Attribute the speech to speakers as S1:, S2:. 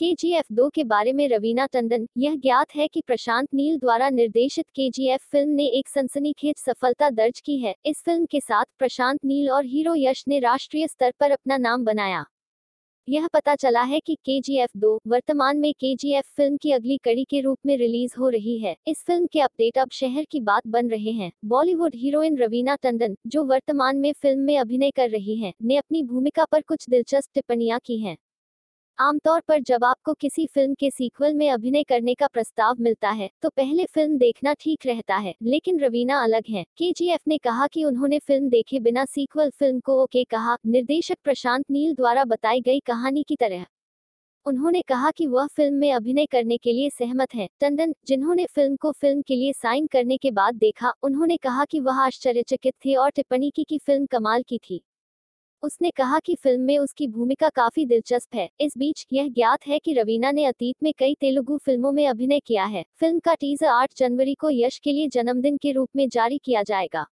S1: के जी एफ़ दो के बारे में रवीना टंडन यह ज्ञात है कि प्रशांत नील द्वारा निर्देशित के जी एफ़ फ़िल्म ने एक सनसनीखेज सफलता दर्ज की है। इस फ़िल्म के साथ प्रशांत नील और हीरो यश ने राष्ट्रीय स्तर पर अपना नाम बनाया। यह पता चला है कि के जी एफ़ दो वर्तमान में के जी एफ़ फ़िल्म की अगली कड़ी के रूप में रिलीज़ हो रही है। इस फ़िल्म के अपडेट अब शहर की बात बन रहे हैं। बॉलीवुड हीरोइन रवीना टंडन जो वर्तमान में फ़िल्म में अभिनय कर रही हैं, ने अपनी भूमिका पर कुछ दिलचस्प टिप्पणियाँ की हैं। आमतौर पर जब आपको किसी फ़िल्म के सीक्वल में अभिनय करने का प्रस्ताव मिलता है तो पहले फ़िल्म देखना ठीक रहता है लेकिन रवीना अलग हैं। केजीएफ ने कहा कि उन्होंने फ़िल्म देखे बिना सीक्वल फ़िल्म को ओके कहा निर्देशक प्रशांत नील द्वारा बताई गई कहानी की तरह उन्होंने कहा कि वह फ़िल्म में अभिनय करने के लिए सहमत हैं। टंडन, जिन्होंने फ़िल्म को फ़िल्म के लिए साइन करने के बाद देखा, उन्होंने कहा कि वह आश्चर्यचकित थे और टिप्पणी की कि फ़िल्म कमाल की थी उसने कहा कि फ़िल्म में उसकी भूमिका काफ़ी दिलचस्प है। इस बीच यह ज्ञात है कि रवीना ने अतीत में कई तेलुगु फ़िल्मों में अभिनय किया है। फ़िल्म का टीजर 8 जनवरी को यश के लिए जन्मदिन के रूप में जारी किया जाएगा।